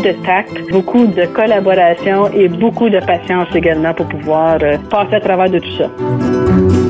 De tact, beaucoup de collaboration et beaucoup de patience également pour pouvoir euh, passer à travers de tout ça.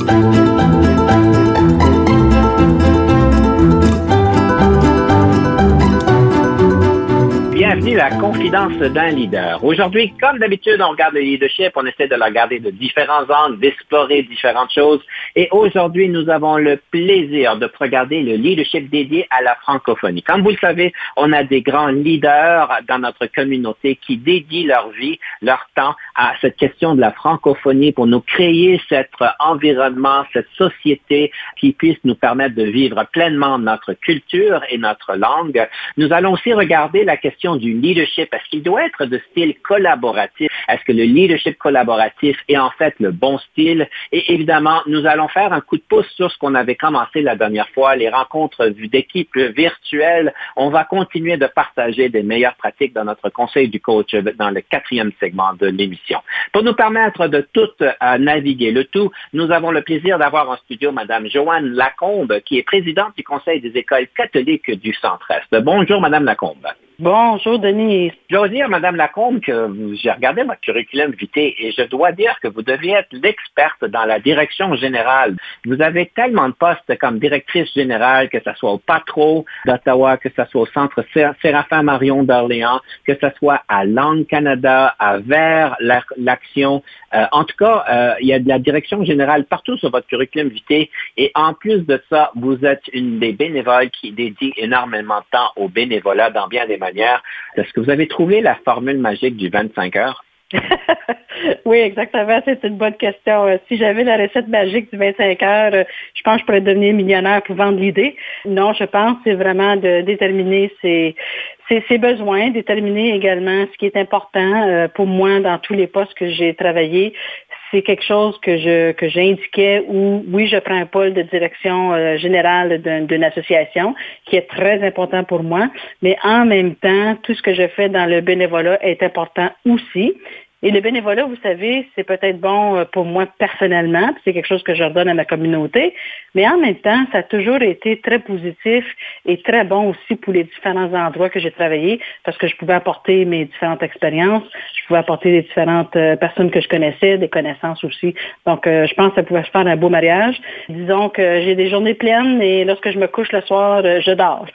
Bienvenue à la confidence d'un leader. Aujourd'hui, comme d'habitude, on regarde le leadership, on essaie de le regarder de différents angles, d'explorer différentes choses. Et aujourd'hui, nous avons le plaisir de regarder le leadership dédié à la francophonie. Comme vous le savez, on a des grands leaders dans notre communauté qui dédient leur vie, leur temps à cette question de la francophonie pour nous créer cet environnement, cette société qui puisse nous permettre de vivre pleinement notre culture et notre langue. Nous allons aussi regarder la question du leadership, est-ce qu'il doit être de style collaboratif? Est-ce que le leadership collaboratif est en fait le bon style? Et évidemment, nous allons faire un coup de pouce sur ce qu'on avait commencé la dernière fois, les rencontres d'équipe virtuelles. On va continuer de partager des meilleures pratiques dans notre conseil du coach dans le quatrième segment de l'émission. Pour nous permettre de tout euh, naviguer le tout, nous avons le plaisir d'avoir en studio Madame Joanne Lacombe, qui est présidente du Conseil des écoles catholiques du Centre-Est. Bonjour, Madame Lacombe. Bonjour, Denis. Je dois dire, Madame Lacombe, que j'ai regardé votre curriculum vitae et je dois dire que vous deviez être l'experte dans la direction générale. Vous avez tellement de postes comme directrice générale, que ce soit au Patro d'Ottawa, que ce soit au Centre Séraphin Marion d'Orléans, que ce soit à Langue Canada, à Vers l'Action. Euh, en tout cas, euh, il y a de la direction générale partout sur votre curriculum vitae et en plus de ça, vous êtes une des bénévoles qui dédie énormément de temps au bénévolat dans bien des est-ce que vous avez trouvé la formule magique du 25 heures? oui, exactement. C'est une bonne question. Euh, si j'avais la recette magique du 25 heures, euh, je pense que je pourrais devenir millionnaire pour vendre l'idée. Non, je pense que c'est vraiment de déterminer ses, ses, besoins, déterminer également ce qui est important euh, pour moi dans tous les postes que j'ai travaillé, c'est quelque chose que je que j'indiquais où oui, je prends un pôle de direction euh, générale d'une association qui est très important pour moi, mais en même temps, tout ce que je fais dans le bénévolat est important aussi. Et le bénévolat, vous savez, c'est peut-être bon euh, pour moi personnellement, c'est quelque chose que je redonne à ma communauté, mais en même temps, ça a toujours été très positif et très bon aussi pour les différents endroits que j'ai travaillé, parce que je pouvais apporter mes différentes expériences, je pouvais apporter les différentes euh, personnes que je connaissais, des connaissances aussi. Donc, euh, je pense que ça pouvait se faire un beau mariage. Disons que j'ai des journées pleines et lorsque je me couche le soir, je dors.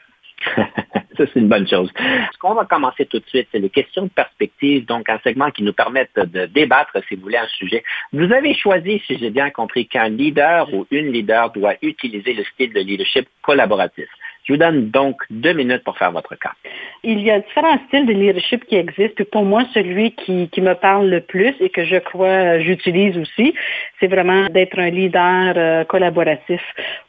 Ça, c'est une bonne chose. Ce qu'on va commencer tout de suite, c'est les questions de perspective, donc un segment qui nous permet de débattre, si vous voulez, un sujet. Vous avez choisi, si j'ai bien compris, qu'un leader ou une leader doit utiliser le style de leadership collaboratif. Je vous donne donc deux minutes pour faire votre cas. Il y a différents styles de leadership qui existent. pour moi, celui qui, qui me parle le plus et que je crois j'utilise aussi, c'est vraiment d'être un leader euh, collaboratif.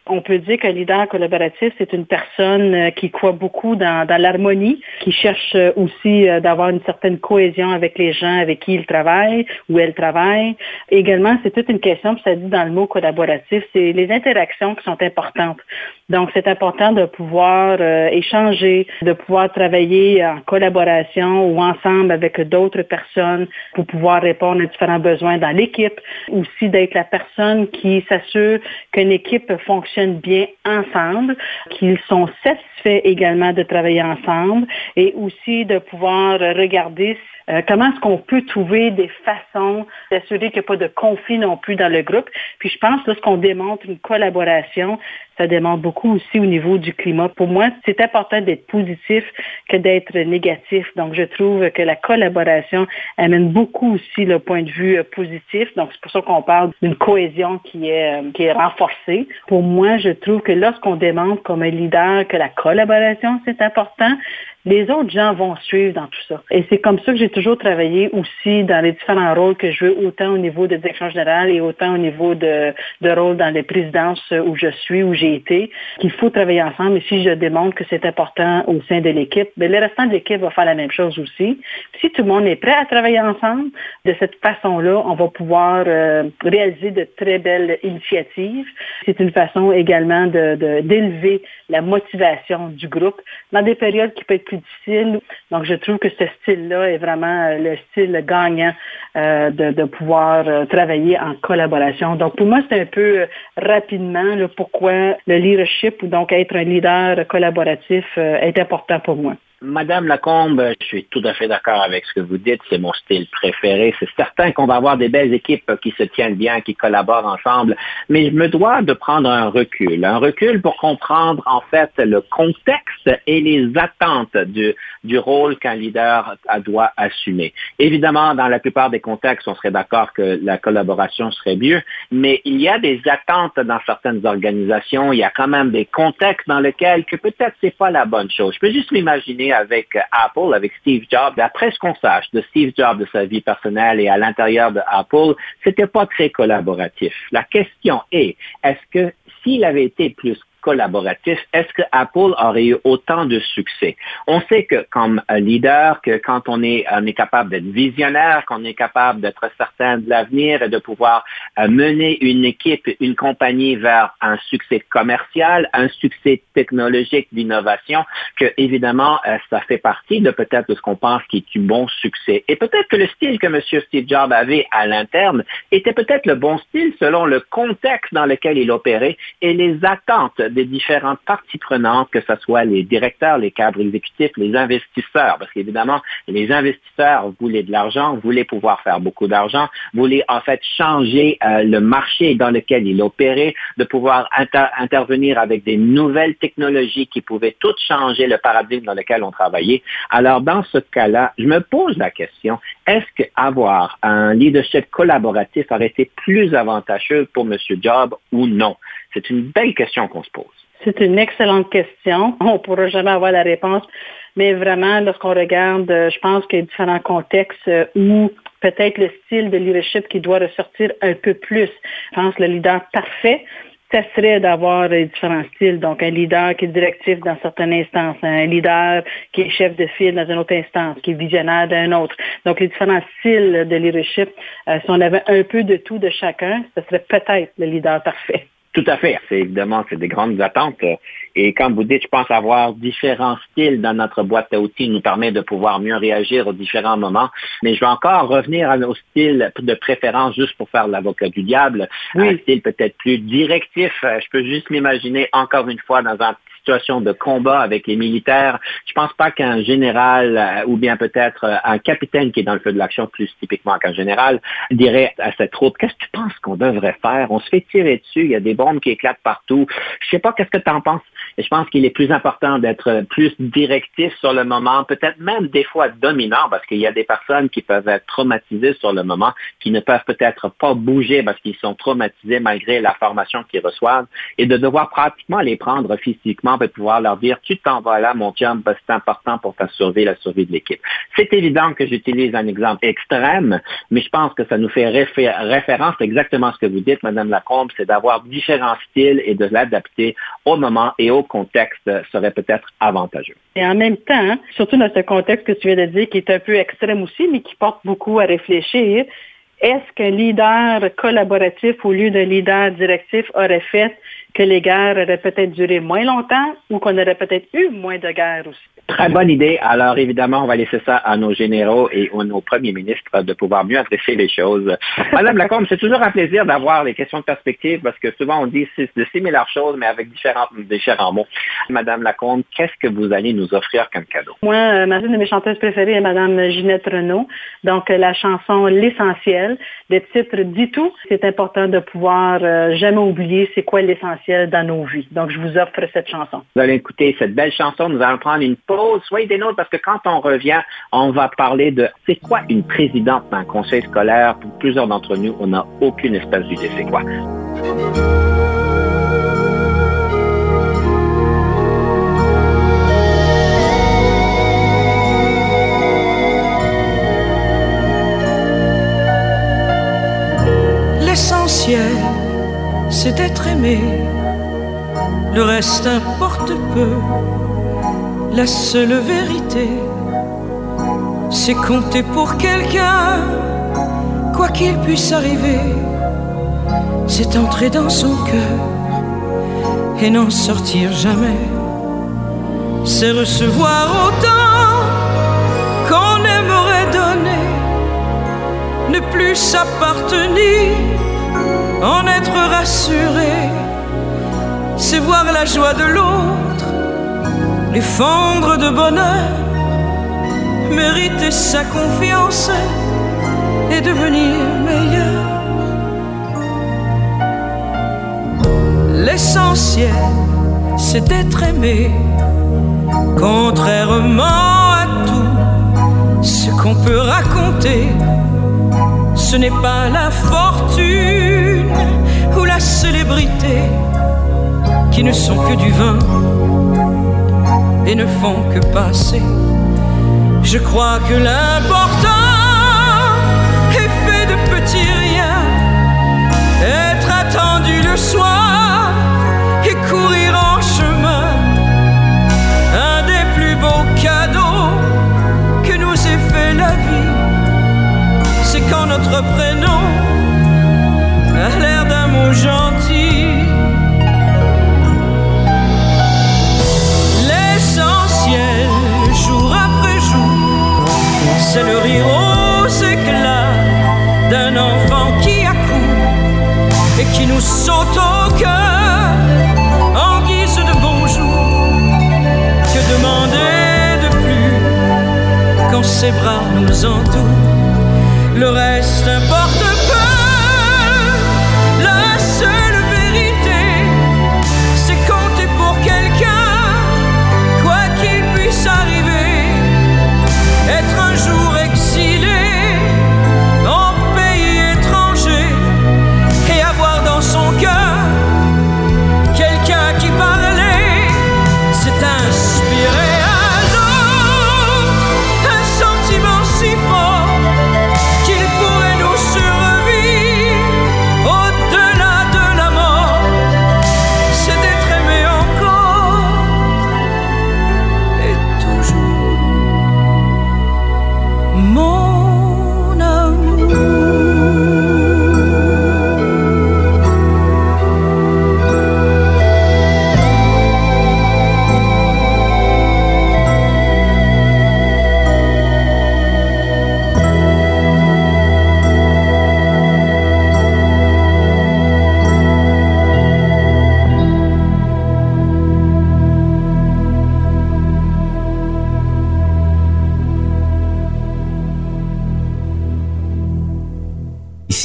On peut dire qu'un leader collaboratif, c'est une personne euh, qui croit beaucoup dans, dans l'harmonie, qui cherche euh, aussi d'avoir une certaine cohésion avec les gens avec qui il travaille ou elle travaille. Également, c'est toute une question, puis ça dit dans le mot collaboratif, c'est les interactions qui sont importantes. Donc, c'est important de pouvoir euh, échanger, de pouvoir travailler en collaboration ou ensemble avec d'autres personnes pour pouvoir répondre à différents besoins dans l'équipe. Aussi d'être la personne qui s'assure qu'une équipe fonctionne bien ensemble, qu'ils sont satisfaits également de travailler ensemble et aussi de pouvoir regarder euh, comment est-ce qu'on peut trouver des façons d'assurer qu'il n'y a pas de conflit non plus dans le groupe. Puis je pense, lorsqu'on démontre une collaboration, ça demande beaucoup aussi au niveau du climat. Pour moi, c'est important d'être positif que d'être négatif. Donc, je trouve que la collaboration amène beaucoup aussi le point de vue euh, positif. Donc, c'est pour ça qu'on parle d'une cohésion qui est, euh, qui est renforcée. Pour moi, je trouve que lorsqu'on démontre comme un leader que la collaboration, c'est important, les autres gens vont suivre dans tout ça. Et c'est comme ça que j'ai toujours travaillé aussi dans les différents rôles que je veux, autant au niveau de direction générale et autant au niveau de, de rôle dans les présidences où je suis, où j'ai été, qu'il faut travailler ensemble. Et si je démontre que c'est important au sein de l'équipe, mais ben, le restant de l'équipe va faire la même chose aussi. Si tout le monde est prêt à travailler ensemble, de cette façon-là, on va pouvoir euh, réaliser de très belles initiatives. C'est une façon également d'élever la motivation du groupe dans des périodes qui peuvent être plus difficiles. Donc, je trouve que ce style-là est vraiment euh, le style gagnant euh, de, de, pouvoir travailler en collaboration. Donc, pour moi, c'est un peu rapidement le pourquoi le leadership ou donc être un leader collaboratif est important pour moi. Madame Lacombe, je suis tout à fait d'accord avec ce que vous dites. C'est mon style préféré. C'est certain qu'on va avoir des belles équipes qui se tiennent bien, qui collaborent ensemble. Mais je me dois de prendre un recul. Un recul pour comprendre, en fait, le contexte et les attentes du, rôle qu'un leader doit assumer. Évidemment, dans la plupart des contextes, on serait d'accord que la collaboration serait mieux. Mais il y a des attentes dans certaines organisations. Il y a quand même des contextes dans lesquels que peut-être c'est pas la bonne chose. Je peux juste m'imaginer avec Apple, avec Steve Jobs, d'après ce qu'on sache de Steve Jobs, de sa vie personnelle et à l'intérieur de Apple, c'était pas très collaboratif. La question est, est-ce que s'il avait été plus collaboratif, est-ce que Apple aurait eu autant de succès? On sait que comme leader, que quand on est, on est capable d'être visionnaire, qu'on est capable d'être certain de l'avenir et de pouvoir euh, mener une équipe, une compagnie vers un succès commercial, un succès technologique d'innovation, que évidemment, euh, ça fait partie de peut-être de ce qu'on pense qui est un bon succès. Et peut-être que le style que M. Steve Jobs avait à l'interne était peut-être le bon style selon le contexte dans lequel il opérait et les attentes des différentes parties prenantes, que ce soit les directeurs, les cadres exécutifs, les investisseurs, parce qu'évidemment, les investisseurs voulaient de l'argent, voulaient pouvoir faire beaucoup d'argent, voulaient en fait changer euh, le marché dans lequel ils opéraient, de pouvoir intervenir avec des nouvelles technologies qui pouvaient toutes changer le paradigme dans lequel on travaillait. Alors, dans ce cas-là, je me pose la question, est-ce qu'avoir un leadership collaboratif aurait été plus avantageux pour M. Job ou non? C'est une belle question qu'on se pose. C'est une excellente question. On ne pourra jamais avoir la réponse. Mais vraiment, lorsqu'on regarde, euh, je pense qu'il y a différents contextes euh, où peut-être le style de leadership qui doit ressortir un peu plus. Je pense que le leader parfait, ça serait d'avoir différents styles. Donc, un leader qui est directif dans certaines instances, un leader qui est chef de file dans une autre instance, qui est visionnaire d'un autre. Donc, les différents styles de leadership, euh, si on avait un peu de tout de chacun, ce serait peut-être le leader parfait. Tout à fait. C'est évidemment, c'est des grandes attentes. Et comme vous dites, je pense avoir différents styles dans notre boîte à outils nous permet de pouvoir mieux réagir aux différents moments. Mais je vais encore revenir à nos styles de préférence juste pour faire l'avocat du diable. Un style peut-être plus directif. Je peux juste m'imaginer encore une fois dans un situation de combat avec les militaires. Je pense pas qu'un général euh, ou bien peut-être euh, un capitaine qui est dans le feu de l'action plus typiquement qu'un général dirait à cette troupe qu'est-ce que tu penses qu'on devrait faire? On se fait tirer dessus, il y a des bombes qui éclatent partout. Je sais pas qu'est-ce que tu en penses. Je pense qu'il est plus important d'être plus directif sur le moment, peut-être même des fois dominant, parce qu'il y a des personnes qui peuvent être traumatisées sur le moment, qui ne peuvent peut-être pas bouger parce qu'ils sont traumatisés malgré la formation qu'ils reçoivent, et de devoir pratiquement les prendre physiquement de pouvoir leur dire, tu t'en vas là, mon chum, c'est important pour ta survie, la survie de l'équipe. C'est évident que j'utilise un exemple extrême, mais je pense que ça nous fait référence exactement ce que vous dites, Madame Lacombe, c'est d'avoir différents styles et de l'adapter au moment et au contexte serait peut-être avantageux. Et en même temps, surtout dans ce contexte que tu viens de dire, qui est un peu extrême aussi, mais qui porte beaucoup à réfléchir, est-ce qu'un leader collaboratif au lieu d'un leader directif aurait fait que les guerres auraient peut-être duré moins longtemps ou qu'on aurait peut-être eu moins de guerres aussi? Très bonne idée. Alors évidemment, on va laisser ça à nos généraux et à nos premiers ministres de pouvoir mieux adresser les choses. Madame Lacombe, c'est toujours un plaisir d'avoir les questions de perspective parce que souvent on dit de similaires choses mais avec différents, différents mots. Madame Lacombe, qu'est-ce que vous allez nous offrir comme cadeau? Moi, euh, ma une de mes chanteuses préférées est Madame Ginette Renault. Donc la chanson L'essentiel. Le titre dit tout. C'est important de pouvoir euh, jamais oublier c'est quoi l'essentiel dans nos vies. Donc, je vous offre cette chanson. Vous allez écouter cette belle chanson. Nous allons prendre une pause soyez des nôtres, parce que quand on revient, on va parler de c'est quoi une présidente d'un conseil scolaire. Pour plusieurs d'entre nous, on n'a aucune espèce d'idée c'est quoi. L'essentiel, c'est d'être aimé. Le reste importe peu. La seule vérité, c'est compter pour quelqu'un, quoi qu'il puisse arriver. C'est entrer dans son cœur et n'en sortir jamais. C'est recevoir autant qu'on aimerait donner, ne plus s'appartenir, en être rassuré. C'est voir la joie de l'autre, les de bonheur, mériter sa confiance et devenir meilleur. L'essentiel, c'est d'être aimé, contrairement à tout ce qu'on peut raconter. Ce n'est pas la fortune ou la célébrité qui ne sont que du vin et ne font que passer. Je crois que l'important est fait de petits riens, être attendu le soir et courir en chemin. Un des plus beaux cadeaux que nous ait fait la vie, c'est quand notre prénom a l'air d'un mot gentil. C'est le rire aux éclats d'un enfant qui accourt et qui nous saute au cœur en guise de bonjour. Que demander de plus quand ses bras nous entourent Le reste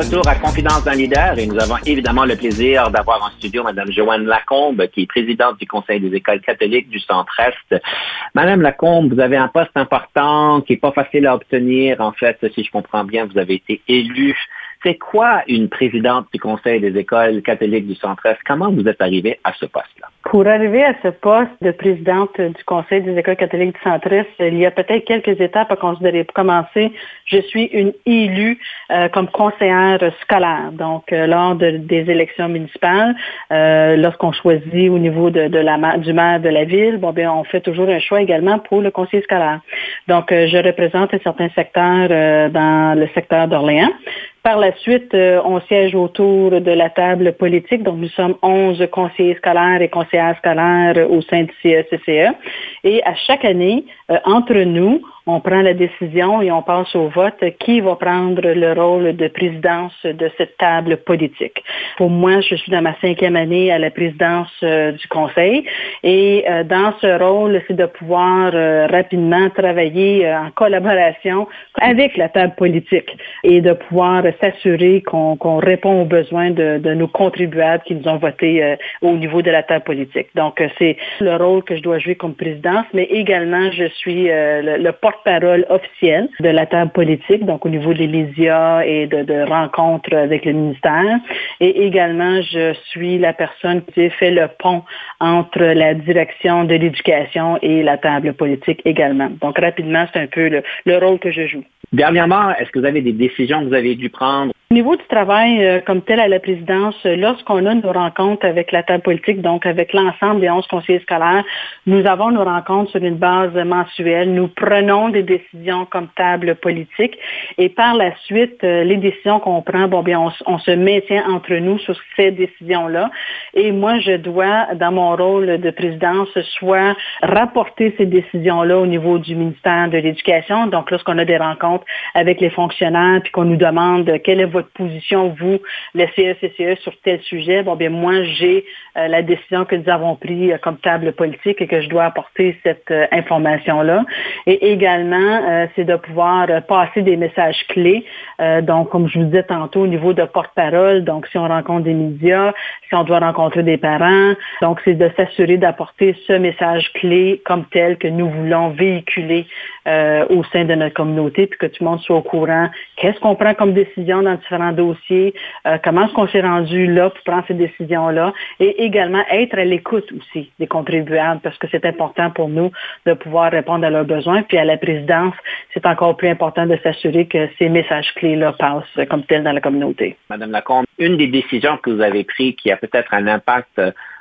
retour à Confidence d'un leader et nous avons évidemment le plaisir d'avoir en studio Mme Joanne Lacombe, qui est présidente du Conseil des écoles catholiques du Centre-Est. Madame Lacombe, vous avez un poste important qui n'est pas facile à obtenir. En fait, si je comprends bien, vous avez été élue. C'est quoi une présidente du Conseil des écoles catholiques du Centre-Est? Comment vous êtes arrivée à ce poste-là? Pour arriver à ce poste de présidente du Conseil des écoles catholiques du Centre-Est, il y a peut-être quelques étapes à considérer. Pour commencer, je suis une élue euh, comme conseillère scolaire. Donc, euh, lors de- des élections municipales, euh, lorsqu'on choisit au niveau du maire de la ville, bon, bien, on fait toujours un choix également pour le conseiller scolaire. Donc, je représente un certain secteur dans le secteur d'Orléans. Par la suite, euh, on siège autour de la table politique. Donc, nous sommes 11 conseillers scolaires et conseillères scolaires au sein du CECCE. Et à chaque année, euh, entre nous, on prend la décision et on passe au vote qui va prendre le rôle de présidence de cette table politique. Pour moi, je suis dans ma cinquième année à la présidence euh, du conseil et euh, dans ce rôle, c'est de pouvoir euh, rapidement travailler en collaboration avec la table politique et de pouvoir s'assurer qu'on répond aux besoins de, nos contribuables qui nous ont voté euh, au niveau de la table politique. Donc, c'est le rôle que je dois jouer comme présidence, mais également, je suis le, le porte-parole officielle de la table politique, donc au niveau des médias et de, de rencontres avec le ministère. Et également, je suis la personne qui fait le pont entre la direction de l'éducation et la table politique également. Donc rapidement, c'est un peu le, le rôle que je joue. Dernièrement, est-ce que vous avez des décisions que vous avez dû prendre? Au niveau du travail euh, comme tel à la présidence, lorsqu'on a nos rencontres avec la table politique, donc avec l'ensemble des 11 conseillers scolaires, nous avons nos rencontres sur une base mensuelle. Nous prenons des décisions comme table politique et par la suite, euh, les décisions qu'on prend, bon bien, on, se maintient entre nous sur ces décisions-là. Et moi, je dois, dans mon rôle de présidence, soit rapporter ces décisions-là au niveau du ministère de l'Éducation. Donc, lorsqu'on a des rencontres avec les fonctionnaires, puis qu'on nous demande quelle est votre position, vous, le CSCE, e, sur tel sujet, bon, bien, moi, j'ai euh, la décision que nous avons prise euh, comme table politique et que je dois apporter cette information-là. Et également, c'est de pouvoir passer des messages clés. donc, comme je vous disais tantôt, au niveau de porte-parole, donc si on rencontre des médias, si on doit rencontrer des parents, donc c'est de s'assurer d'apporter ce message clé comme tel que nous voulons véhiculer au sein de notre communauté, puis que tout le monde soit au courant. Qu'est-ce qu'on prend comme décision dans différents dossiers, comment est-ce qu'on s'est rendu là pour prendre ces décisions-là, et également être à l'écoute aussi des contribuables parce que c'est important pour nous de pouvoir répondre à leurs besoins. Puis à la présidence, c'est encore plus important de s'assurer que ces messages clés-là passent comme tels dans la communauté. Madame Lacombe, une des décisions que vous avez prises qui a peut-être un impact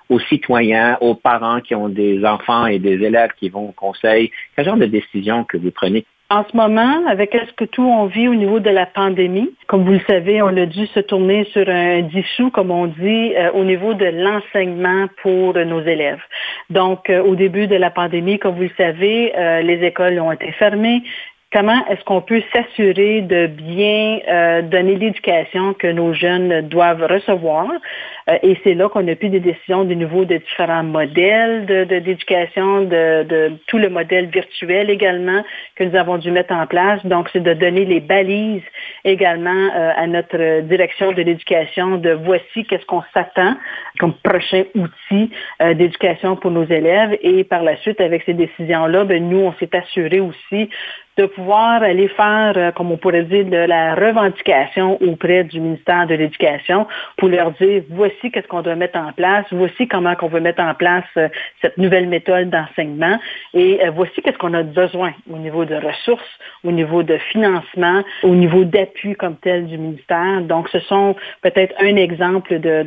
aux citoyens, aux parents qui ont des enfants et des élèves qui vont au conseil, quel genre de décision que vous prenez? En ce moment, avec ce que tout on vit au niveau de la pandémie, comme vous le savez, on a dû se tourner sur un dissous, comme on dit, euh, au niveau de l'enseignement pour nos élèves. Donc, euh, au début de la pandémie, comme vous le savez, euh, les écoles ont été fermées, comment est-ce qu'on peut s'assurer de bien euh, donner l'éducation que nos jeunes doivent recevoir? Euh, et c'est là qu'on a pris des décisions du niveau de différents modèles d'éducation, de, de, tout le modèle virtuel également que nous avons dû mettre en place. Donc, c'est de donner les balises également euh, à notre direction de l'éducation de voici qu'est-ce qu'on s'attend comme prochain outil d'éducation pour nos élèves. Et par la suite, avec ces décisions-là, ben, nous, on s'est assuré aussi de pouvoir aller faire, euh, comme on pourrait dire, de la revendication auprès du ministère de l'Éducation pour leur dire voici qu'est-ce qu'on doit mettre en place, voici comment qu'on veut mettre en place euh, cette nouvelle méthode d'enseignement et euh, voici qu'est-ce qu'on a besoin au niveau de ressources, au niveau de financement, au niveau d'appui comme tel du ministère. Donc, ce sont peut-être un exemple de,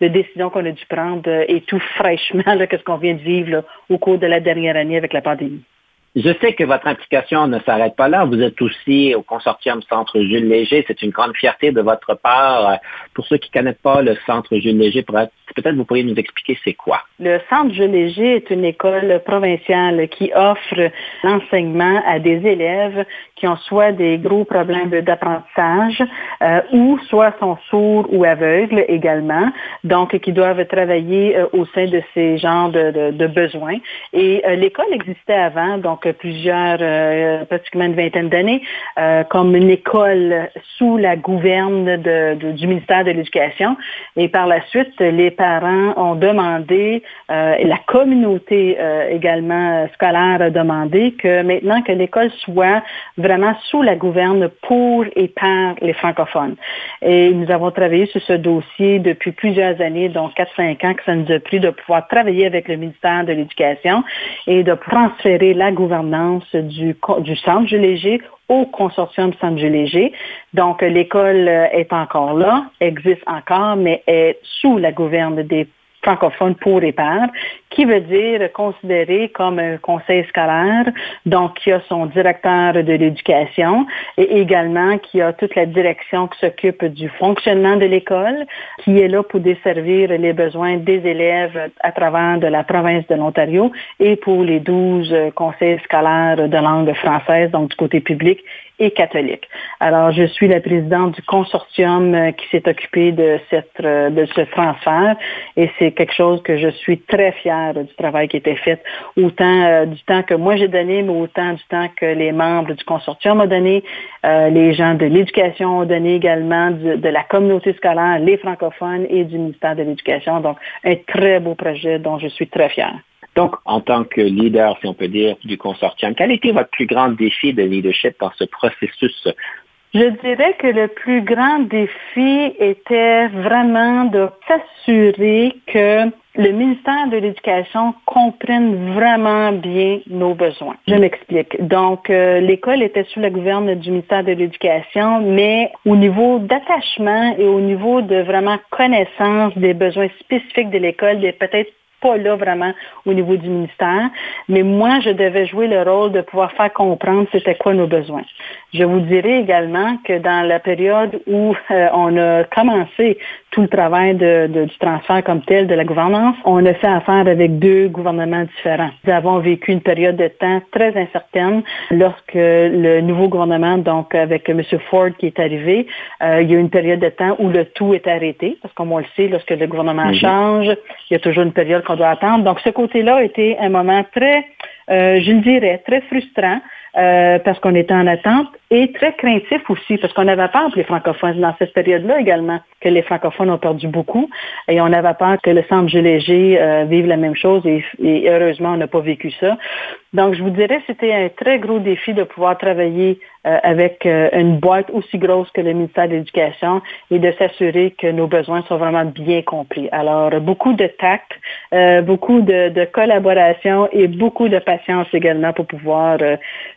décision qu'on a dû prendre et tout fraîchement, qu'est-ce qu'on vient de vivre au cours de la dernière année avec la pandémie. Je sais que votre implication ne s'arrête pas là. Vous êtes aussi au consortium Centre Jules Léger. C'est une grande fierté de votre part. Pour ceux qui ne connaissent pas le Centre Jules Léger, peut-être vous pourriez nous expliquer c'est quoi. Le Centre Léger est une école provinciale qui offre l'enseignement à des élèves qui ont soit des gros problèmes d'apprentissage euh, ou soit sont sourds ou aveugles également, donc qui doivent travailler euh, au sein de ces genres de, de, besoins. Et euh, l'école existait avant, donc plusieurs, euh, pratiquement une vingtaine d'années, euh, comme une école sous la gouverne de, de, du ministère de l'Éducation. Et par la suite, les parents ont demandé, et la communauté également scolaire a demandé que maintenant que l'école soit vraiment sous la gouverne pour et par les francophones. Et nous avons travaillé sur ce dossier depuis plusieurs années, donc 4-5 ans que ça nous a pris de pouvoir travailler avec le ministère de l'Éducation et de transférer la gouvernance du, du Centre Léger au consortium Centre Léger. Donc, l'école est encore là, existe encore, mais est sous la gouverne des francophone pour et par, qui veut dire considéré comme un conseil scolaire, donc qui a son directeur de l'éducation et également qui a toute la direction qui s'occupe du fonctionnement de l'école, qui est là pour desservir les besoins des élèves à travers de la province de l'Ontario et pour les 12 conseils scolaires de langue française, donc du côté public et catholique. Alors, je suis la présidente du consortium euh, qui s'est occupé de, cette, euh, de ce transfert et c'est quelque chose que je suis très fière du travail qui a été fait, autant euh, du temps que moi j'ai donné, mais autant du temps que les membres du consortium ont donné, les gens de l'éducation ont donné également, de la communauté scolaire, les francophones et du ministère de l'Éducation. Donc, un très beau projet dont je suis très fière. Donc, en tant que leader, si on peut dire, du consortium, quel était votre plus grand défi de leadership dans ce processus? Je dirais que le plus grand défi était vraiment de s'assurer que le ministère de l'Éducation comprenne vraiment bien nos besoins. Je m'explique. Donc, euh, l'école était sous la gouverne du ministère de l'Éducation, mais au niveau d'attachement et au niveau de vraiment connaissance des besoins spécifiques de l'école, peut-être pas là vraiment au niveau du ministère, mais moi, je devais jouer le rôle de pouvoir faire comprendre c'était quoi nos besoins. Je vous dirais également que dans la période où euh, on a commencé tout le travail de, du transfert comme tel de la gouvernance, on a fait affaire avec deux gouvernements différents. Nous avons vécu une période de temps très incertaine lorsque le nouveau gouvernement, donc avec M. Ford qui est arrivé, euh, il y a eu une période de temps où le tout est arrêté, parce qu'on le sait, lorsque le gouvernement change, il y a toujours une période qu'on doit attendre. Donc ce côté-là a été un moment très, euh, je le dirais, très frustrant euh, parce qu'on était en attente et très craintif aussi parce qu'on avait peur pour les francophones dans cette période-là également que les francophones ont perdu beaucoup et on avait peur que le centre Léger euh, vive la même chose et, heureusement on n'a pas vécu ça. Donc je vous dirais c'était un très gros défi de pouvoir travailler euh, avec une boîte aussi grosse que le ministère de l'Éducation et de s'assurer que nos besoins sont vraiment bien compris. Alors beaucoup de tact, beaucoup de, de, collaboration et beaucoup de patience également pour pouvoir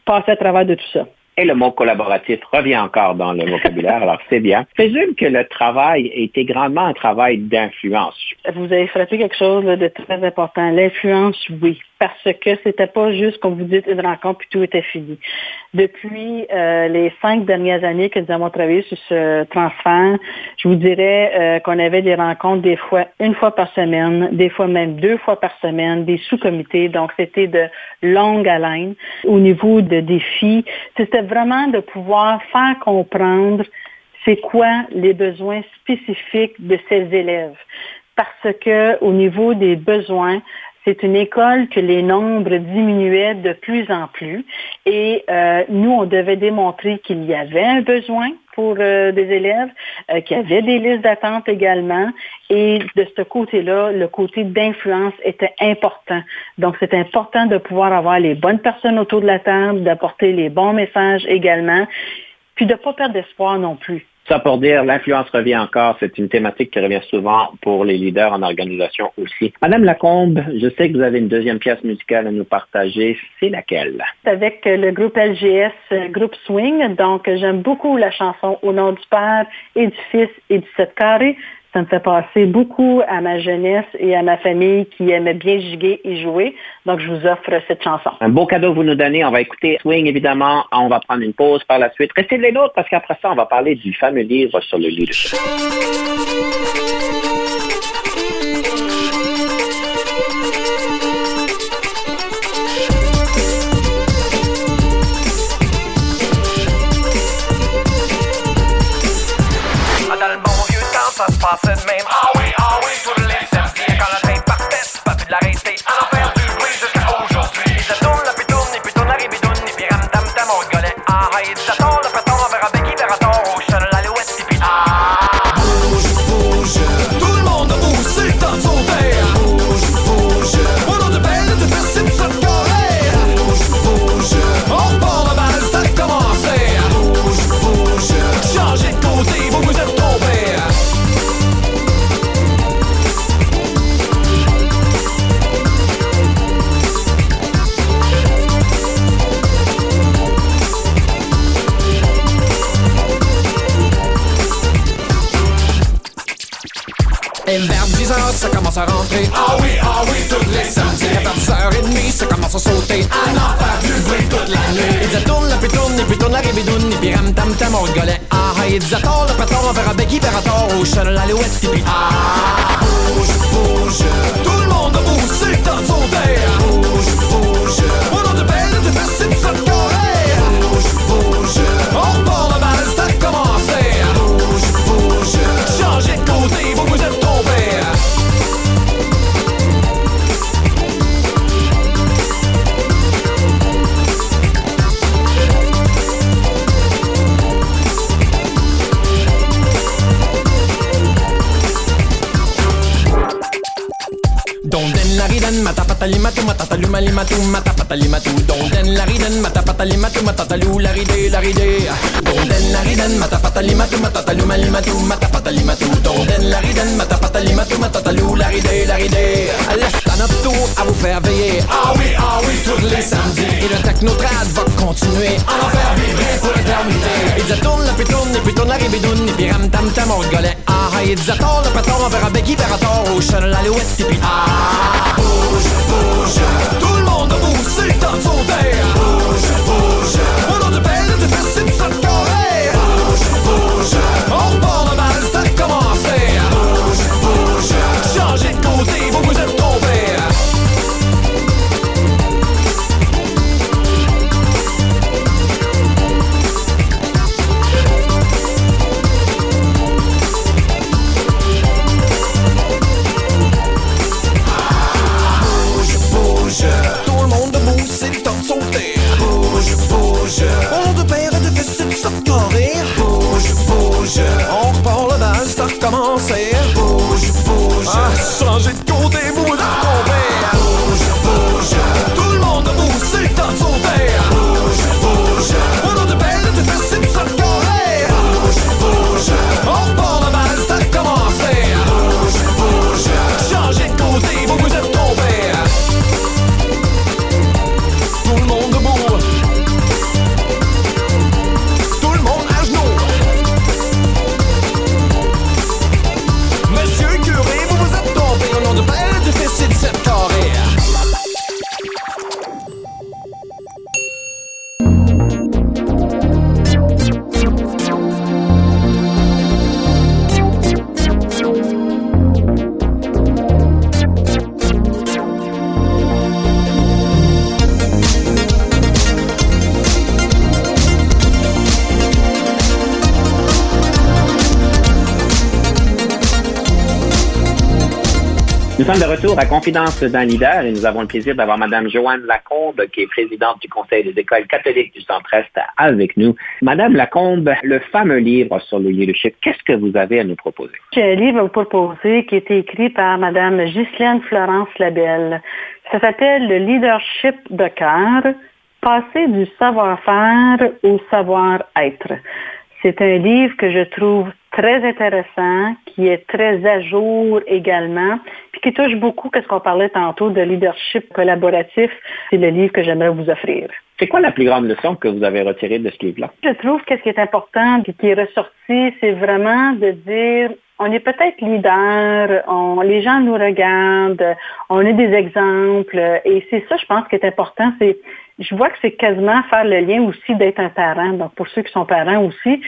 passer à travers de tout ça. Et le mot collaboratif revient encore dans le vocabulaire, alors c'est bien. Je présume que le travail était grandement un travail d'influence. Vous avez frappé quelque chose de très important. L'influence, oui parce que c'était pas juste, comme vous dites, une rencontre puis tout était fini. Depuis euh, les cinq dernières années que nous avons travaillé sur ce transfert, je vous dirais euh, qu'on avait des rencontres des fois une fois par semaine, des fois même deux fois par semaine, des sous-comités. Donc, c'était de longue haleine. Au niveau de défis, c'était vraiment de pouvoir faire comprendre c'est quoi les besoins spécifiques de ces élèves parce que au niveau des besoins, c'est une école que les nombres diminuaient de plus en plus et euh, nous, on devait démontrer qu'il y avait un besoin pour euh, des élèves, euh, qu'il y avait des listes d'attente également et de ce côté-là, le côté d'influence était important. Donc, c'est important de pouvoir avoir les bonnes personnes autour de la table, d'apporter les bons messages également, puis de ne pas perdre d'espoir non plus. Ça pour dire, l'influence revient encore. C'est une thématique qui revient souvent pour les leaders en organisation aussi. Madame Lacombe, je sais que vous avez une deuxième pièce musicale à nous partager. C'est laquelle? Avec le groupe LGS, groupe Swing. Donc, j'aime beaucoup la chanson Au nom du Père et du Fils et du Sept Carré. Ça me fait passer beaucoup à ma jeunesse et à ma famille qui aimait bien giguer et jouer. Donc, je vous offre cette chanson. Un beau cadeau que vous nous donnez. On va écouter Swing, évidemment. On va prendre une pause par la suite. Restez les nôtres parce qu'après ça, on va parler du fameux livre sur le leadership. Même. Ah oui, ram tam tam, on rigolait. Ah, ah, et dit à tort, le patron, on verra Becky, vers à tort, au ah. Bouge, bouge, tout le monde bouge. Bouge, nom de belle, de Natalie Mata matatalu malimatu, matapatali matu, donden la riden, matapatali matu, matatalu la ride, la ride. Donden la riden, matapatali matu, matatalu malimatu, matapatali matu, donden la riden, matapatali matu, matatalu la ride, la ride. Laisse ta tout à vous faire veiller. Ah oui, ah oui, tous les samedis. Et le technotrad va continuer à en faire vibrer pour l'éternité. Et ça tourne, la puis tourne, et puis tourne la ribidoune, et puis ram tam tam, on rigolait. Ah, et ça tourne, le paton, on verra Becky, verra tort, au chat, l'alouette, et puis ah. Bouge, bouge, tout le monde le temps de sauter. Bouge, bouge, sommes de retour à Confidence d'un leader et nous avons le plaisir d'avoir Madame Joanne Lacombe, qui est présidente du Conseil des écoles catholiques du Centre-Est, avec nous. Madame Lacombe, le fameux livre sur le leadership, qu'est-ce que vous avez à nous proposer? J'ai un livre à vous proposer qui a été écrit par Madame Ghislaine Florence Labelle. Ça s'appelle Le leadership de cœur, passer du savoir-faire au savoir-être. C'est un livre que je trouve très intéressant, qui est très à jour également, puis qui touche beaucoup à ce qu'on parlait tantôt de leadership collaboratif. C'est le livre que j'aimerais vous offrir. C'est quoi la plus grande leçon que vous avez retirée de ce livre-là? Je trouve que ce qui est important et qui est ressorti, c'est vraiment de dire on est peut-être leader, on, les gens nous regardent, on a des exemples, et c'est ça, je pense, qui est important. C'est, je vois que c'est quasiment faire le lien aussi d'être un parent. Donc, pour ceux qui sont parents aussi,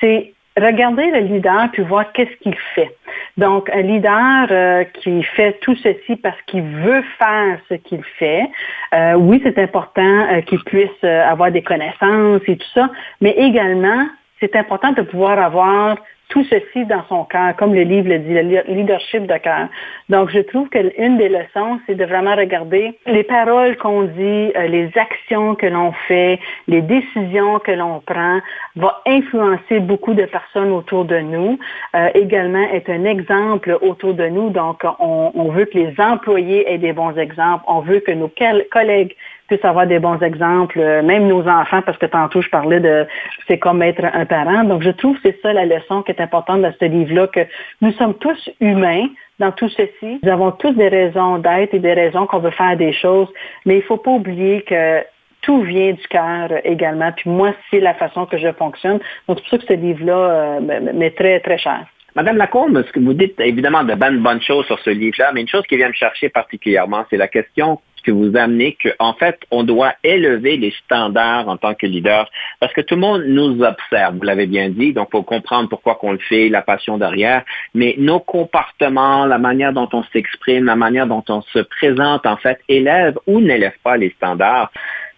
c'est regarder le leader puis voir qu'est-ce qu'il fait. Donc, un leader euh, qui fait tout ceci parce qu'il veut faire ce qu'il fait, euh, oui, c'est important euh, qu'il puisse euh, avoir des connaissances et tout ça, mais également, c'est important de pouvoir avoir tout ceci dans son cœur, comme le livre le dit, le leadership de cœur. Donc, je trouve qu'une des leçons, c'est de vraiment regarder les paroles qu'on dit, euh, les actions que l'on fait, les décisions que l'on prend, va influencer beaucoup de personnes autour de nous. Euh, également, être un exemple autour de nous. Donc, on, on veut que les employés aient des bons exemples. On veut que nos collègues puissent avoir des bons exemples, euh, même nos enfants, parce que tantôt je parlais de c'est comme être un parent. Donc je trouve que c'est ça la leçon qui est importante dans ce livre-là, que nous sommes tous humains dans tout ceci. Nous avons tous des raisons d'être et des raisons qu'on veut faire des choses, mais il ne faut pas oublier que tout vient du cœur également. Puis moi, c'est la façon que je fonctionne. Donc c'est pour ça que ce livre-là euh, m'est très, très cher. Madame Lacombe, que vous dites évidemment de bonnes, bonnes choses sur ce livre-là, mais une chose qui vient me chercher particulièrement, c'est la question que vous amenez qu'en fait, on doit élever les standards en tant que leader parce que tout le monde nous observe, vous l'avez bien dit, donc il faut comprendre pourquoi qu'on le fait, la passion derrière, mais nos comportements, la manière dont on s'exprime, la manière dont on se présente, en fait, élève ou n'élève pas les standards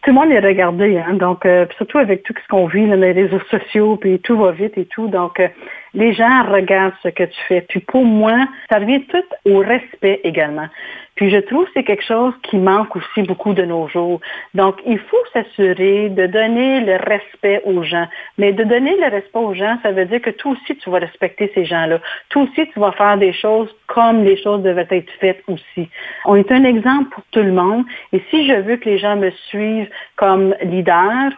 tout le monde est regardé, hein, donc euh, surtout avec tout ce qu'on vit les réseaux sociaux, puis tout va vite et tout. Donc, euh, Les gens regardent ce que tu fais. Puis pour moi, ça revient tout au respect également. Puis je trouve que c'est quelque chose qui manque aussi beaucoup de nos jours. Donc, il faut s'assurer de donner le respect aux gens. Mais de donner le respect aux gens, ça veut dire que toi aussi, tu vas respecter ces gens-là. Toi aussi, tu vas faire des choses comme les choses devaient être faites aussi. On est un exemple pour tout le monde. Et si je veux que les gens me suivent comme leader,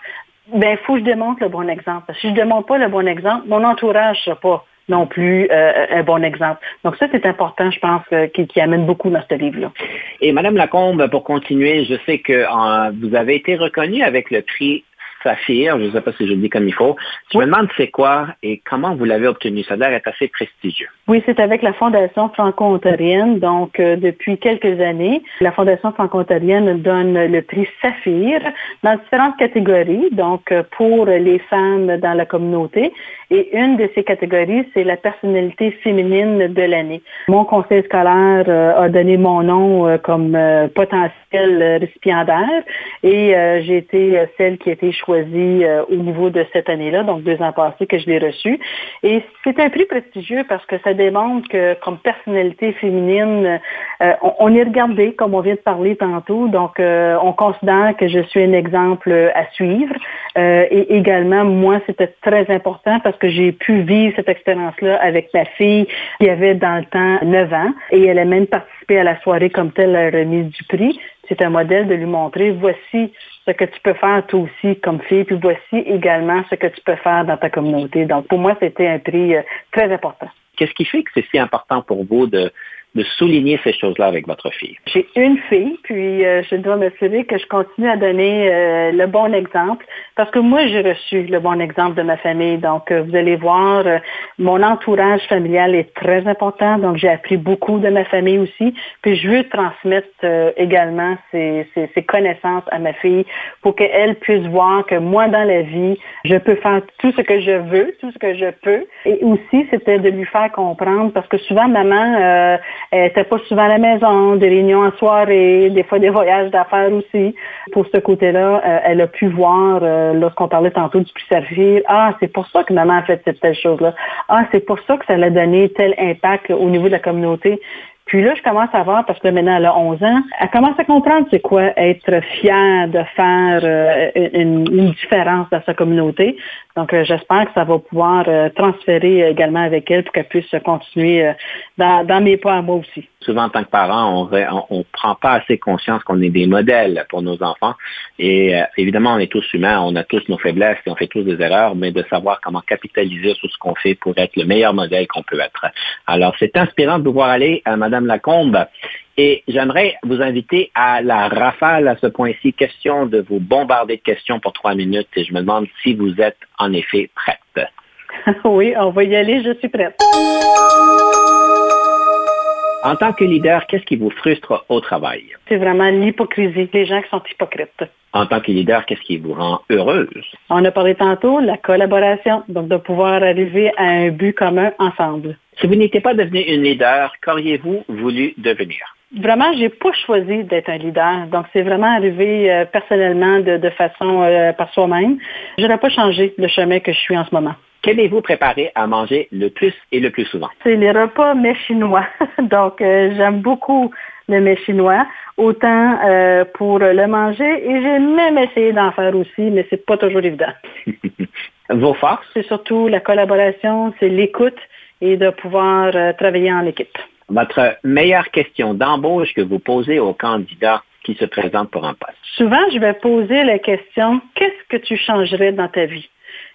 ben, faut que je démontre le bon exemple. Si je ne démontre pas le bon exemple, mon entourage ne sera pas non plus euh, un bon exemple. Donc ça, c'est important, je pense, euh, qui, amène beaucoup dans ce livre-là. Et Madame Lacombe, pour continuer, je sais que vous avez été reconnue avec le prix Saphir, je ne sais pas si je le dis comme il faut. Je me demande c'est quoi et comment vous l'avez obtenu? Ça a l'air être assez prestigieux. Oui, c'est avec la Fondation franco-ontarienne. Donc, euh, depuis quelques années, la Fondation franco-ontarienne donne le prix Saphir dans différentes catégories. Donc, euh, pour les femmes dans la communauté. Et une de ces catégories, c'est la personnalité féminine de l'année. Mon conseil scolaire euh, a donné mon nom comme potentiel récipiendaire et j'ai été celle qui a été choisie euh, au niveau de cette année-là, donc deux ans passés que je l'ai reçu. Et c'est un prix prestigieux parce que ça démontre que comme personnalité féminine, euh, on, est regardé, comme on vient de parler tantôt, donc euh, on considère que je suis un exemple à suivre. et également, moi, c'était très important parce que j'ai pu vivre cette expérience-là avec ma fille qui avait dans le temps 9 ans et elle a même participé à la soirée comme telle, remise du prix c'est un modèle de lui montrer, voici ce que tu peux faire toi aussi comme fille, puis voici également ce que tu peux faire dans ta communauté. Donc, pour moi, c'était un prix euh, très important. Qu'est-ce qui fait que c'est si important pour vous de, de souligner ces choses-là avec votre fille? J'ai une fille, puis euh, je dois m'assurer que je continue à donner euh, le bon exemple, parce que moi, j'ai reçu le bon exemple de ma famille. Donc, euh, vous allez voir, mon entourage familial est très important, donc j'ai appris beaucoup de ma famille aussi, puis je veux transmettre également ces, ces, connaissances à ma fille pour qu'elle puisse voir que moi, dans la vie, je peux faire tout ce que je veux, tout ce que je peux, et aussi, c'était de lui faire comprendre, parce que souvent, maman, elle n'était pas souvent à la maison, des réunions en soirée, des fois des voyages d'affaires aussi. Pour ce côté-là, euh, elle a pu voir, euh, lorsqu'on parlait tantôt du plus servir, ah, c'est pour ça que maman a fait cette telle chose-là. Ah, c'est pour ça que ça l'a donné tel impact au niveau de la communauté. Puis là, je commence à voir, parce que maintenant, elle a 11 ans, elle commence à comprendre c'est quoi être fière de faire euh, une, différence dans sa communauté. Donc, euh, j'espère que ça va pouvoir euh, transférer également avec elle pour qu'elle puisse continuer dans, dans, mes pas à moi aussi. Souvent, en tant que parent, on ne prend pas assez conscience qu'on est des modèles pour nos enfants. Et évidemment, on est tous humains, on a tous nos faiblesses et on fait tous des erreurs, mais de savoir comment capitaliser sur ce qu'on fait pour être le meilleur modèle qu'on peut être. Alors, c'est inspirant de pouvoir aller à Madame Lacombe. Et j'aimerais vous inviter à la rafale à ce point-ci. Question de vous bombarder de questions pour trois minutes et je me demande si vous êtes en effet prête. oui, on va y aller, je suis prête. En tant que leader, qu'est-ce qui vous frustre au travail? C'est vraiment l'hypocrisie, les gens qui sont hypocrites. En tant que leader, qu'est-ce qui vous rend heureuse? On a parlé tantôt, la collaboration, donc de pouvoir arriver à un but commun ensemble. Si vous n'étiez pas devenu une leader, qu'auriez-vous voulu devenir? Vraiment, j'ai pas choisi d'être un leader. Donc, c'est vraiment arrivé euh, personnellement de, façon euh, par soi-même. Je n'aurais pas changé le chemin que je suis en ce moment. Qu'allez-vous préparer à manger le plus et le plus souvent? C'est les repas mets chinois. Donc, euh, j'aime beaucoup le mets chinois, autant pour le manger et j'ai même essayé d'en faire aussi, mais c'est pas toujours évident. Vos forces? C'est surtout la collaboration, c'est l'écoute et de pouvoir travailler en équipe. Votre meilleure question d'embauche que vous posez aux candidats qui se présentent pour un poste? Souvent, je vais poser la question, qu'est-ce que tu changerais dans ta vie?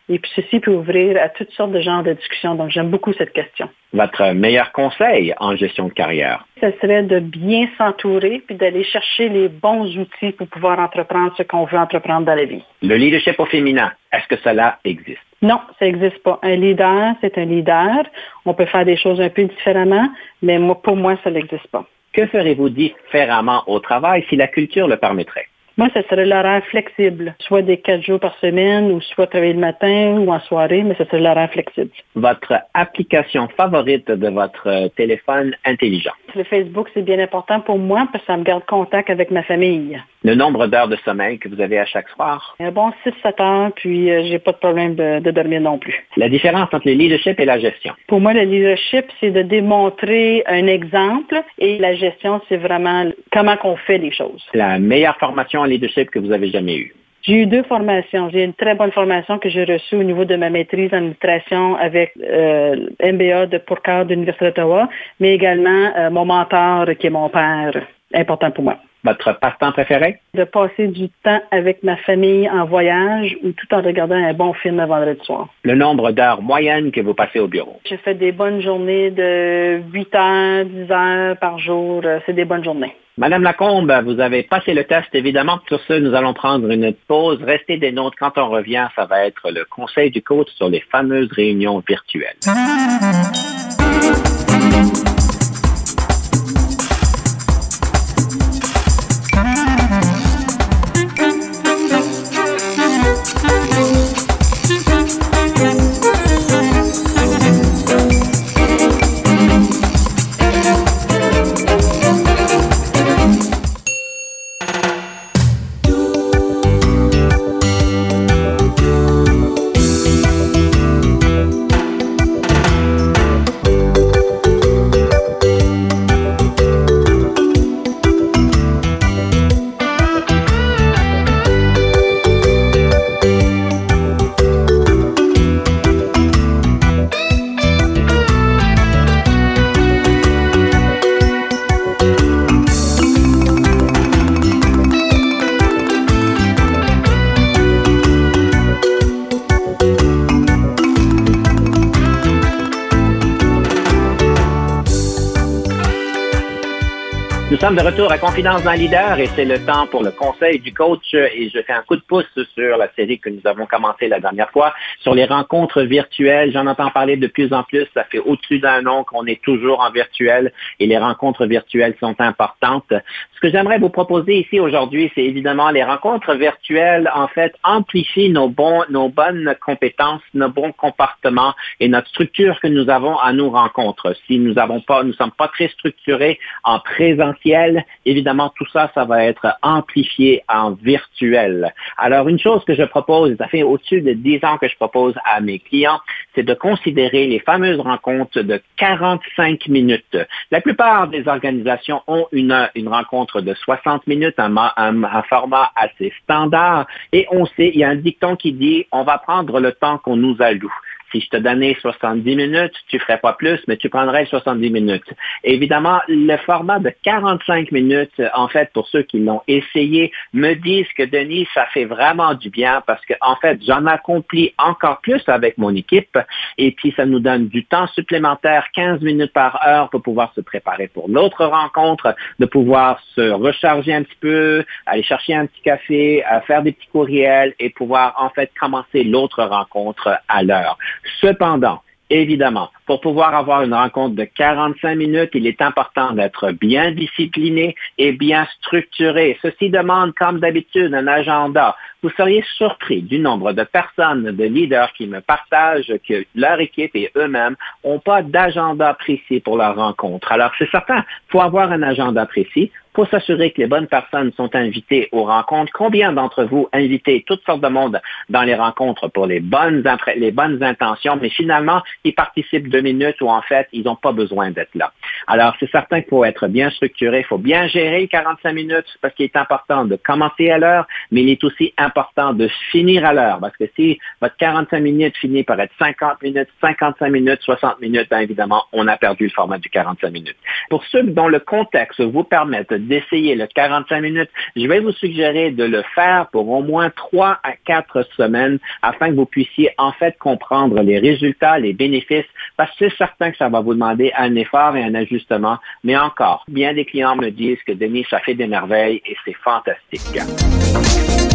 Et puis ceci peut ouvrir à toutes sortes de genres de discussions. Donc j'aime beaucoup cette question. Votre meilleur conseil en gestion de carrière? Ce serait de bien s'entourer puis d'aller chercher les bons outils pour pouvoir entreprendre ce qu'on veut entreprendre dans la vie. Le leadership au féminin, est-ce que cela existe? Non, ça n'existe pas. Un leader, c'est un leader. On peut faire des choses un peu différemment, mais pour moi, ça n'existe pas. Que ferez-vous différemment au travail si la culture le permettrait? Moi, ce serait l'horaire flexible, soit des quatre jours par semaine ou soit travailler le matin ou en soirée, mais ce serait l'horaire flexible. Votre application favorite de votre téléphone intelligent? Le Facebook, c'est bien important pour moi parce que ça me garde contact avec ma famille. Le nombre d'heures de sommeil que vous avez à chaque soir? Un bon 6-7 heures, puis euh, j'ai pas de problème de, de dormir non plus. La différence entre le leadership et la gestion? Pour moi, le leadership, c'est de démontrer un exemple et la gestion, c'est vraiment comment qu'on fait les choses. La meilleure formation en leadership que vous avez jamais eue? J'ai eu deux formations. J'ai une très bonne formation que j'ai reçue au niveau de ma maîtrise en administration avec euh, MBA de Pourcard de l'Université d'Ottawa, mais également euh, mon mentor qui est mon père, important pour moi. Votre passe-temps préféré? De passer du temps avec ma famille en voyage ou tout en regardant un bon film le vendredi soir. Le nombre d'heures moyennes que vous passez au bureau? J'ai fait des bonnes journées de 8 heures, 10 heures par jour. C'est des bonnes journées. Madame Lacombe, vous avez passé le test, évidemment. Sur ce, nous allons prendre une pause. Restez des notes. Quand on revient, ça va être le conseil du coach sur les fameuses réunions virtuelles. Sommes de retour à Confidence d'un leader et c'est le temps pour le conseil du coach et je fais un coup de pouce sur la série que nous avons commencé la dernière fois sur les rencontres virtuelles. J'en entends parler de plus en plus. Ça fait au-dessus d'un an qu'on est toujours en virtuel et les rencontres virtuelles sont importantes. Ce que j'aimerais vous proposer ici aujourd'hui, c'est évidemment les rencontres virtuelles, en fait, amplifient nos bons, nos bonnes compétences, nos bons comportements et notre structure que nous avons à nos rencontres. Si nous avons pas, nous sommes pas très structurés en présentiel, évidemment, tout ça, ça va être amplifié en virtuel. Alors, une chose que je propose, ça fait au-dessus de 10 ans que je propose à mes clients, c'est de considérer les fameuses rencontres de 45 minutes. La plupart des organisations ont une, une de 60 minutes, un, un format assez standard, et on sait, il y a un dicton qui dit, on va prendre le temps qu'on nous alloue. Si je te donnais 70 minutes, tu ferais pas plus, mais tu prendrais 70 minutes. évidemment, le format de 45 minutes, en fait, pour ceux qui l'ont essayé, me disent que Denis, ça fait vraiment du bien parce que, en fait, j'en accomplis encore plus avec mon équipe et puis ça nous donne du temps supplémentaire, 15 minutes par heure pour pouvoir se préparer pour l'autre rencontre, de pouvoir se recharger un petit peu, aller chercher un petit café, faire des petits courriels et pouvoir, en fait, commencer l'autre rencontre à l'heure. Cependant, évidemment, pour pouvoir avoir une rencontre de 45 minutes, il est important d'être bien discipliné et bien structuré. Ceci demande, comme d'habitude, un agenda. Vous seriez surpris du nombre de personnes, de leaders qui me partagent que leur équipe et eux-mêmes n'ont pas d'agenda précis pour leur rencontre. Alors, c'est certain, il faut avoir un agenda précis pour s'assurer que les bonnes personnes sont invitées aux rencontres. Combien d'entre vous invitez toutes sortes de monde dans les rencontres pour les bonnes, les bonnes intentions, mais finalement, ils participent deux minutes où en fait, ils n'ont pas besoin d'être là. Alors, c'est certain qu'il faut être bien structuré, il faut bien gérer les 45 minutes parce qu'il est important de commencer à l'heure, mais il est aussi important de finir à l'heure parce que si votre 45 minutes finit par être 50 minutes, 55 minutes, 60 minutes, bien évidemment, on a perdu le format du 45 minutes. Pour ceux dont le contexte vous permette d'essayer le 45 minutes, je vais vous suggérer de le faire pour au moins 3 à 4 semaines afin que vous puissiez en fait comprendre les résultats, les bénéfices, c'est certain que ça va vous demander un effort et un ajustement, mais encore, bien des clients me disent que Denis, ça fait des merveilles et c'est fantastique.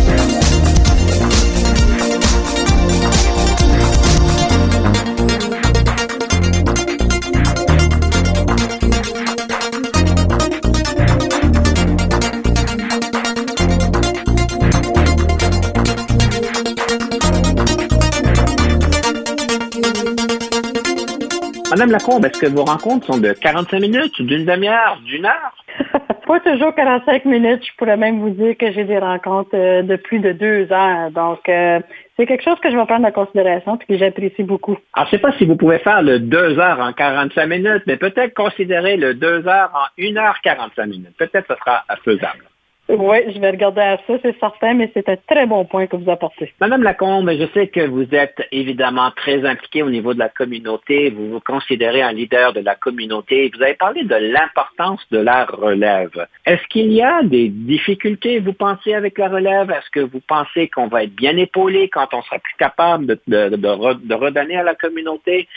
Madame Lacombe, est-ce que vos rencontres sont de 45 minutes, d'une demi-heure, d'une heure? Pas toujours 45 minutes. Je pourrais même vous dire que j'ai des rencontres euh, de plus de deux heures. Donc, euh, c'est quelque chose que je vais prendre en considération et que j'apprécie beaucoup. Alors, je ne sais pas si vous pouvez faire le deux heures en 45 minutes, mais peut-être considérer le deux heures en une heure 45 minutes. Peut-être que ce sera faisable. Oui, je vais regarder à ça, c'est certain, mais c'est un très bon point que vous apportez. Madame Lacombe, je sais que vous êtes évidemment très impliquée au niveau de la communauté. Vous vous considérez un leader de la communauté. Vous avez parlé de l'importance de la relève. Est-ce qu'il y a des difficultés, vous pensez, avec la relève? Est-ce que vous pensez qu'on va être bien épaulé quand on sera plus capable de, de redonner à la communauté?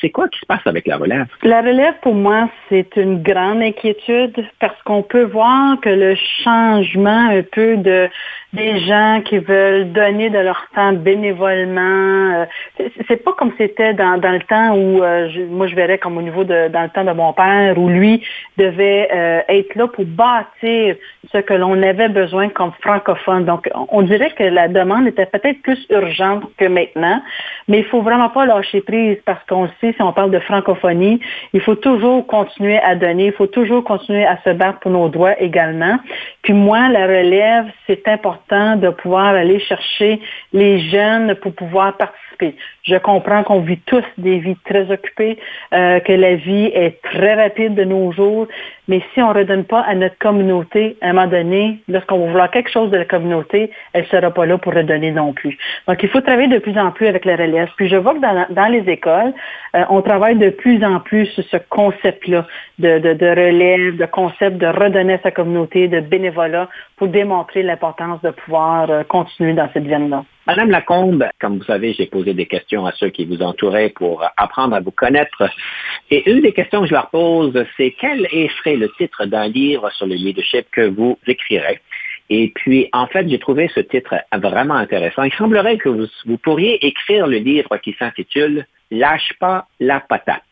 C'est quoi qui se passe avec la relève? La relève, pour moi, c'est une grande inquiétude parce qu'on peut voir que le changement un peu de des gens qui veulent donner de leur temps bénévolement. Euh, c'est pas comme c'était dans, dans, le temps où euh, moi je verrais comme au niveau de dans le temps de mon père où lui devait euh, être là pour bâtir ce que l'on avait besoin comme francophone. Donc on dirait que la demande était peut-être plus urgente que maintenant, mais il faut vraiment pas lâcher prise parce qu'on sait si on parle de francophonie, il faut toujours continuer à donner, il faut toujours continuer à se battre pour nos droits également. Puis moi la relève, c'est important de pouvoir aller chercher les jeunes pour pouvoir participer. Je comprends qu'on vit tous des vies très occupées, euh, que la vie est très rapide de nos jours, mais si on ne redonne pas à notre communauté, à un moment donné, lorsqu'on va vouloir quelque chose de la communauté, elle ne sera pas là pour redonner non plus. Donc, il faut travailler de plus en plus avec la relève. Puis je vois que dans, les écoles, euh, on travaille de plus en plus sur ce concept-là de, de, relève, de concept de redonner à sa communauté, de bénévolat, pour démontrer l'importance de pouvoir euh, continuer dans cette veine-là. Madame Lacombe, comme vous savez, j'ai posé des questions à ceux qui vous entouraient pour apprendre à vous connaître. Et une des questions que je leur pose, c'est quel serait le titre d'un livre sur le leadership que vous écrirez? Et puis, en fait, j'ai trouvé ce titre vraiment intéressant. Il semblerait que vous pourriez écrire le livre qui s'intitule Lâche pas la patate.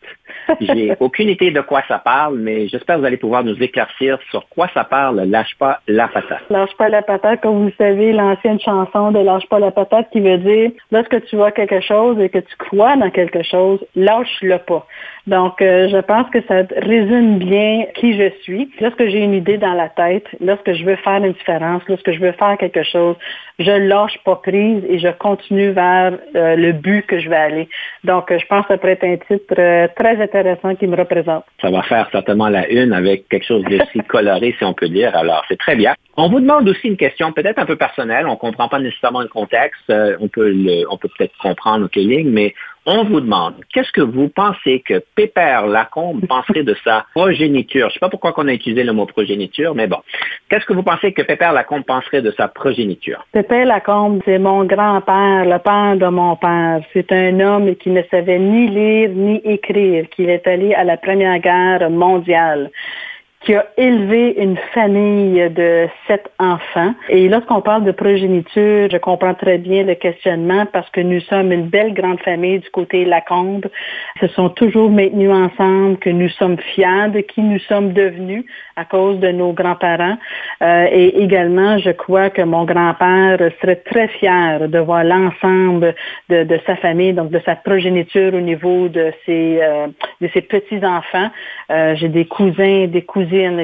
J'ai aucune idée de quoi ça parle, mais j'espère que vous allez pouvoir nous éclaircir sur quoi ça parle, Lâche pas la patate. Lâche pas la patate, comme vous savez, l'ancienne chanson de Lâche pas la patate qui veut dire, lorsque tu vois quelque chose et que tu crois dans quelque chose, lâche-le pas. Donc, euh, je pense que ça résume bien qui je suis. Lorsque j'ai une idée dans la tête, lorsque je veux faire une différence, lorsque je veux faire quelque chose, je lâche pas prise et je continue vers euh, le but que je vais aller. Donc, je pense que ça pourrait être un titre euh, très intéressant qui me représente. Ça va faire certainement la une avec quelque chose de si coloré, si on peut dire. Alors, c'est très bien. On vous demande aussi une question peut-être un peu personnelle. On ne comprend pas nécessairement le contexte. Euh, on peut on peut peut-être comprendre quelle ligne, mais on vous demande, qu'est-ce que vous pensez que Pépère Lacombe penserait de sa progéniture? Je ne sais pas pourquoi on a utilisé le mot progéniture, mais bon. Qu'est-ce que vous pensez que Pépère Lacombe penserait de sa progéniture? Pépère Lacombe, c'est mon grand-père, le père de mon père. C'est un homme qui ne savait ni lire ni écrire, qui est allé à la Première Guerre mondiale qui a élevé une famille de sept enfants. Et lorsqu'on parle de progéniture, je comprends très bien le questionnement parce que nous sommes une belle grande famille du côté Lacombe. Se sont toujours maintenus ensemble, que nous sommes fiers de qui nous sommes devenus à cause de nos grands-parents. Euh, et également, je crois que mon grand-père serait très fier de voir l'ensemble de, de, sa famille, donc de sa progéniture au niveau de ses, euh, ses petits-enfants. Euh, J'ai des cousins, des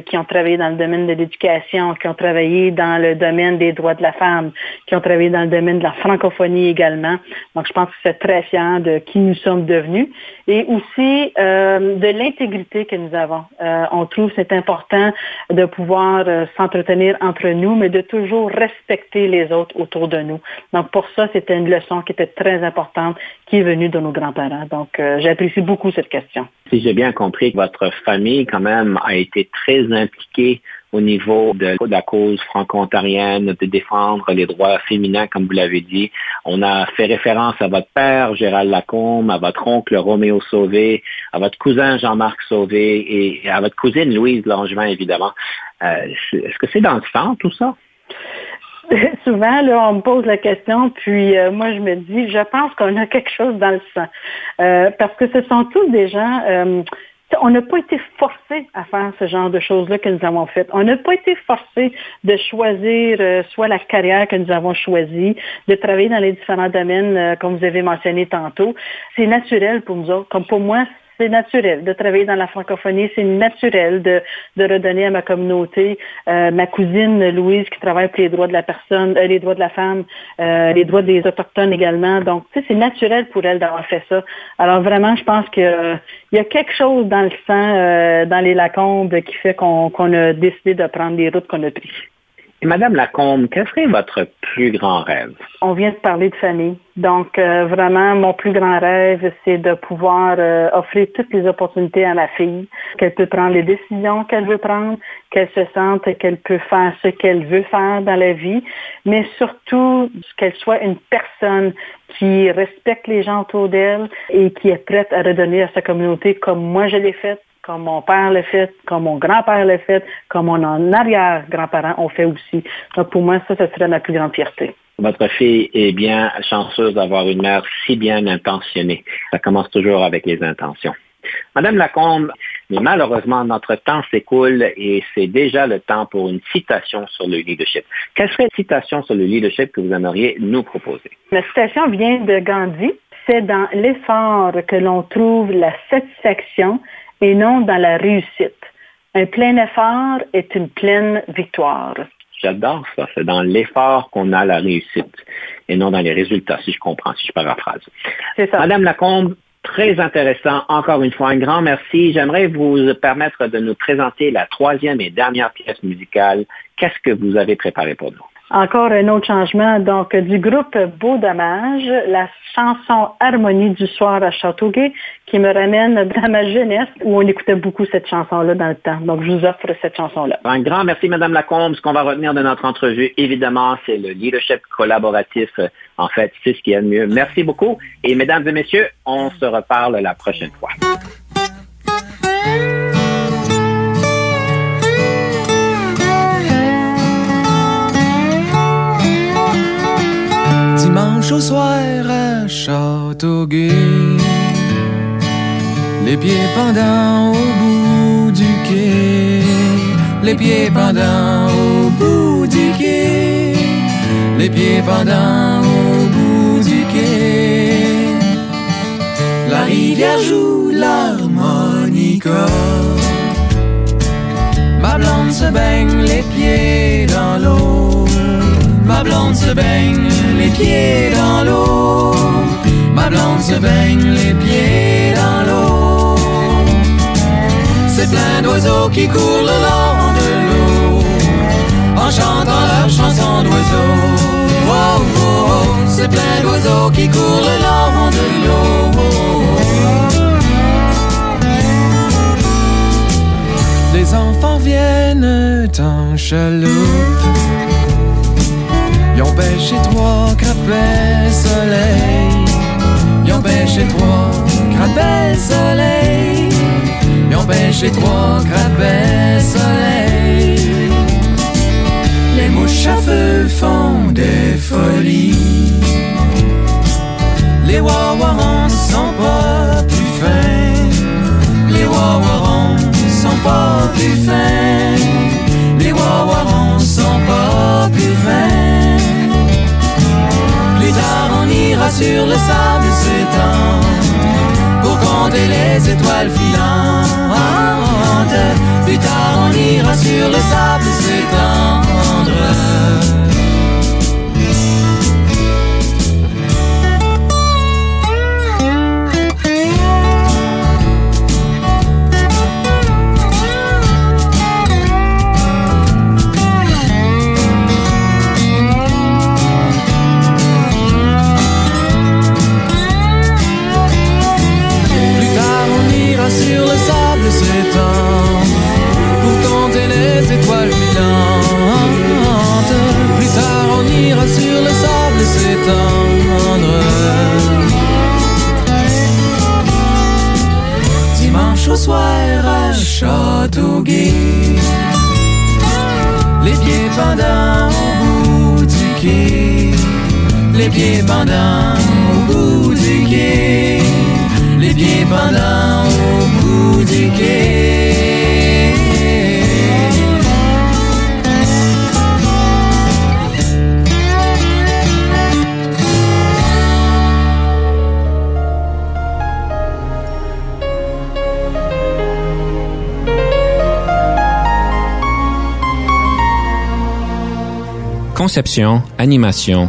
qui ont travaillé dans le domaine de l'éducation, qui ont travaillé dans le domaine des droits de la femme, qui ont travaillé dans le domaine de la francophonie également. Donc, je pense que c'est très fier de qui nous sommes devenus et aussi euh, de l'intégrité que nous avons. Euh, on trouve c'est important de pouvoir euh, s'entretenir entre nous, mais de toujours respecter les autres autour de nous. Donc, pour ça, c'était une leçon qui était très importante qui est venue de nos grands-parents. Donc, j'apprécie beaucoup cette question. Si j'ai bien compris, votre famille, quand même, a été très impliquée au niveau de, la cause franco-ontarienne, de défendre les droits féminins, comme vous l'avez dit. On a fait référence à votre père, Gérald Lacombe, à votre oncle Roméo Sauvé, à votre cousin Jean-Marc Sauvé et à votre cousine Louise Langevin, évidemment. Euh, est-ce que c'est dans le sang, tout ça? souvent, là, on me pose la question, puis euh, moi, je me dis, je pense qu'on a quelque chose dans le sang. Euh, parce que ce sont tous des gens, on n'a pas été forcé à faire ce genre de choses-là que nous avons faites. On n'a pas été forcé de choisir soit la carrière que nous avons choisie, de travailler dans les différents domaines, comme vous avez mentionné tantôt. C'est naturel pour nous autres. Comme pour moi, c'est naturel de travailler dans la francophonie, c'est naturel de, de redonner à ma communauté. Euh, ma cousine Louise qui travaille pour les droits de la personne, euh, les droits de la femme, euh, les droits des autochtones également. Donc, tu sais, c'est naturel pour elle d'avoir fait ça. Alors vraiment, je pense qu'il y a quelque chose dans le sang, dans les Lacombes, qui fait qu'on a décidé de prendre les routes qu'on a prises. Et Madame Lacombe, quel serait votre plus grand rêve? On vient de parler de famille. Donc, euh, vraiment, mon plus grand rêve, c'est de pouvoir euh, offrir toutes les opportunités à ma fille, qu'elle peut prendre les décisions qu'elle veut prendre, qu'elle se sente qu'elle peut faire ce qu'elle veut faire dans la vie, mais surtout qu'elle soit une personne qui respecte les gens autour d'elle et qui est prête à redonner à sa communauté comme moi je l'ai fait, comme mon père l'a fait, comme mon grand-père l'a fait, comme mon arrière-grand-parent ont fait aussi. Donc pour moi, ça, ce serait ma plus grande fierté. Votre fille est bien chanceuse d'avoir une mère si bien intentionnée. Ça commence toujours avec les intentions. Madame Lacombe, mais malheureusement, notre temps s'écoule et c'est déjà le temps pour une citation sur le leadership. Quelle serait la citation sur le leadership que vous aimeriez nous proposer? La citation vient de Gandhi. C'est dans l'effort que l'on trouve la satisfaction et non dans la réussite. Un plein effort est une pleine victoire. J'adore ça. C'est dans l'effort qu'on a la réussite et non dans les résultats, si je comprends, si je paraphrase. C'est ça. Madame Lacombe, très intéressant. Encore une fois, un grand merci. J'aimerais vous permettre de nous présenter la troisième et dernière pièce musicale. Qu'est-ce que vous avez préparé pour nous? Encore un autre changement, donc du groupe Beau Dommage, la chanson Harmonie du soir à Châteauguay, qui me ramène dans ma jeunesse où on écoutait beaucoup cette chanson-là dans le temps. Donc, je vous offre cette chanson-là. Un grand merci, Madame Lacombe. Ce qu'on va retenir de notre entrevue, évidemment, c'est le leadership collaboratif. En fait, c'est ce qui est le mieux. Merci beaucoup. Et mesdames et messieurs, on se reparle la prochaine fois. Dimanche au soir à Châteauguay. Les pieds pendants au bout du quai. Les pieds pendants au bout du quai. Les pieds pendants au bout du quai. La rivière joue l'harmonica. Ma blonde se baigne les pieds dans l'eau. Ma blonde se baigne dans l'eau. Ma blonde se baigne les pieds dans l'eau. C'est plein d'oiseaux qui courent le long de l'eau en chantant leur chanson d'oiseaux. C'est plein d'oiseaux qui courent le long de l'eau. Les enfants viennent en chaloupe ils ont pêché trois crapets soleil. Ils ont pêché trois crapets soleil. Ils ont pêché trois crapets soleil. Les mouches à feu font des folies. Les wawarons sont pas plus fins. Les wawarons sont pas plus fins. Les wawarons on ira sur le sable s'étendre pour compter les étoiles filantes. Plus tard, on ira sur le sable s'étendre. les pieds pendants au bout du quai, les pieds pendants au bout du quai. Conception, animation,